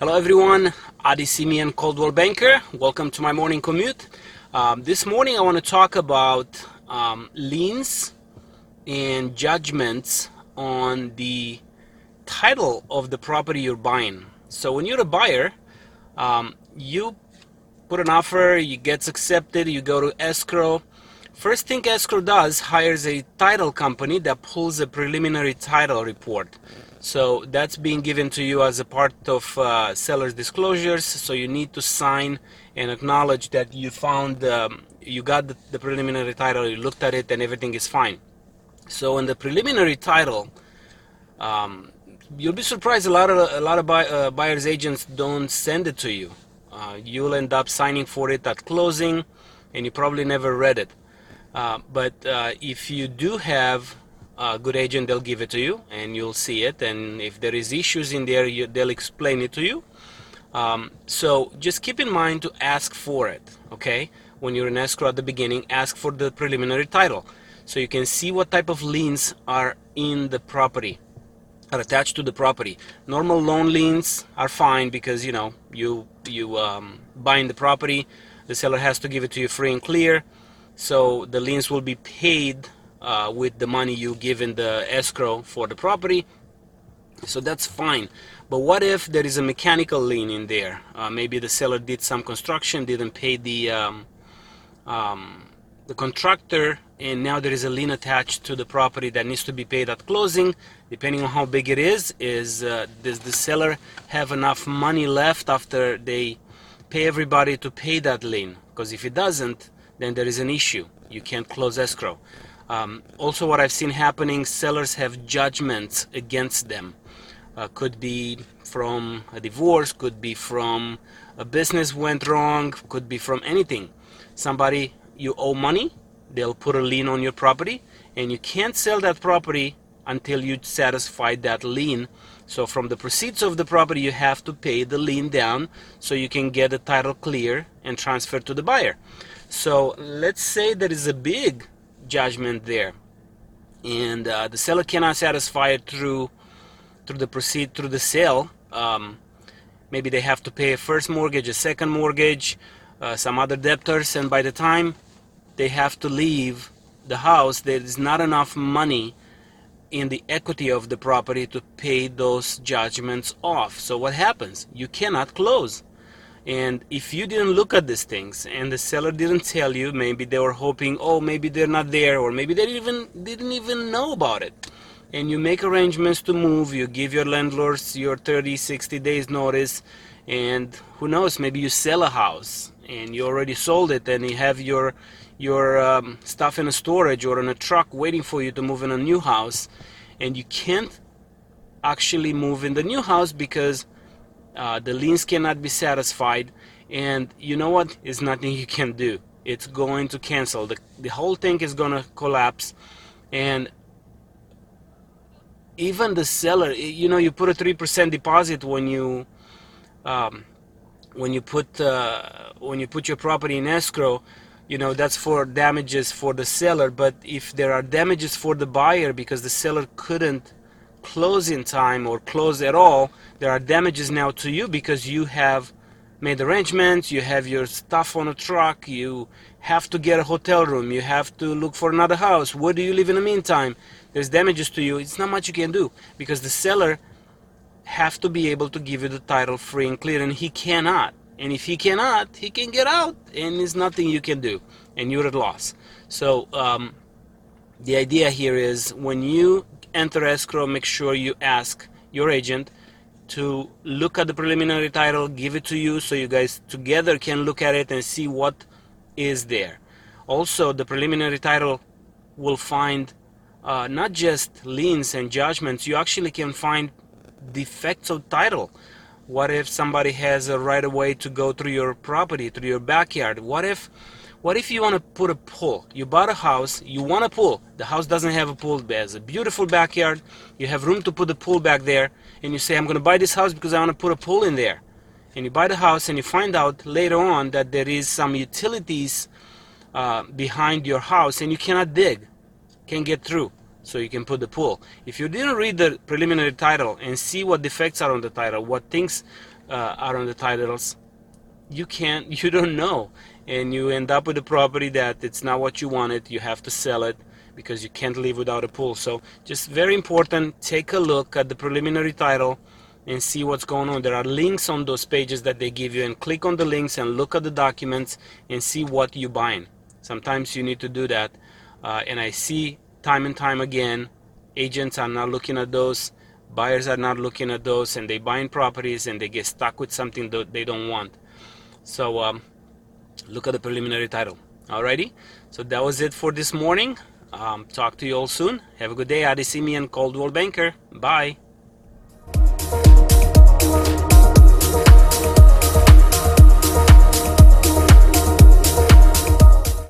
Hello everyone, Adi Simeon Coldwell Banker. Welcome to my morning commute. Um, this morning I want to talk about um, liens and judgments on the title of the property you're buying. So when you're a buyer, um, you put an offer, you gets accepted, you go to escrow. First thing escrow does hires a title company that pulls a preliminary title report. So that's being given to you as a part of uh, seller's disclosures. So you need to sign and acknowledge that you found, um, you got the, the, preliminary title, you looked at it, and everything is fine. So in the preliminary title, um, you'll be surprised. A lot of a lot of buy, uh, buyers agents don't send it to you. Uh, you'll end up signing for it at closing, and you probably never read it. Uh, but uh, if you do have a good agent they'll give it to you and you'll see it and if there is issues in there you, they'll explain it to you. Um, so just keep in mind to ask for it okay? When you're in escrow at the beginning ask for the preliminary title so you can see what type of liens are in the property are attached to the property. Normal loan liens are fine because you know you you um, buying the property the seller has to give it to you free and clear so the liens will be paid uh, with the money you give in the escrow for the property. So that's fine. But what if there is a mechanical lien in there? Uh, maybe the seller did some construction didn't pay the um, um, the contractor and now there is a lien attached to the property that needs to be paid at closing. Depending on how big it is is uh, does the seller have enough money left after they pay everybody to pay that lien? Because if it doesn't then there is an issue. You can't close escrow um, also, what I've seen happening, sellers have judgments against them. Uh, could be from a divorce, could be from a business went wrong, could be from anything. Somebody you owe money, they'll put a lien on your property, and you can't sell that property until you satisfy that lien. So from the proceeds of the property, you have to pay the lien down so you can get the title clear and transfer to the buyer. So let's say there is a big judgment there. And uh, the seller cannot satisfy it through through the proceed through the sale. Um, maybe they have to pay a first mortgage a second mortgage uh, some other debtors and by the time they have to leave the house there is not enough money in the equity of the property to pay those judgments off. So what happens? You cannot close and if you didn't look at these things and the seller didn't tell you, maybe they were hoping, oh, maybe they're not there, or maybe they even didn't even know about it. And you make arrangements to move, you give your landlords your 30, 60 days notice, and who knows, maybe you sell a house and you already sold it and you have your your um, stuff in a storage or in a truck waiting for you to move in a new house and you can't actually move in the new house because uh, the liens cannot be satisfied and you know what? Is nothing you can do. It's going to cancel. The, the whole thing is going to collapse and even the seller you know you put a 3% deposit when you um, when you put uh, when you put your property in escrow you know that's for damages for the seller. But if there are damages for the buyer because the seller couldn't close in time or close at all, there are damages now to you because you have made arrangements, you have your stuff on a truck, you have to get a hotel room, you have to look for another house. Where do you live in the meantime? There's damages to you. It's not much you can do because the seller have to be able to give you the title free and clear and he cannot. And if he cannot, he can get out and there's nothing you can do and you're at loss. So um, the idea here is when you enter escrow, make sure you ask your agent to look at the preliminary title, give it to you so you guys together can look at it and see what is there. Also, the preliminary title will find uh, not just liens and judgments, you actually can find defects of title. What if somebody has a right of way to go through your property, through your backyard? What if what if you want to put a pool? You bought a house, you want a pool. The house doesn't have a pool, but has a beautiful backyard. You have room to put the pool back there, and you say, I'm going to buy this house because I want to put a pool in there. And you buy the house, and you find out later on that there is some utilities uh, behind your house, and you cannot dig, can't get through, so you can put the pool. If you didn't read the preliminary title and see what defects are on the title, what things uh, out on the titles you can't you don't know and you end up with a property that it's not what you wanted. You have to sell it because you can't live without a pool. So just very important take a look at the preliminary title and see what's going on. There are links on those pages that they give you and click on the links and look at the documents and see what you're buying. Sometimes you need to do that. Uh, and i see time and time again agents are not looking at those buyers are not looking at those and they buying properties and they get stuck with something that they don't want. So um, look at the preliminary title. Alrighty, so that was it for this morning. Um, talk to you all soon. Have a good day. Adesimian Coldwell Banker. Bye.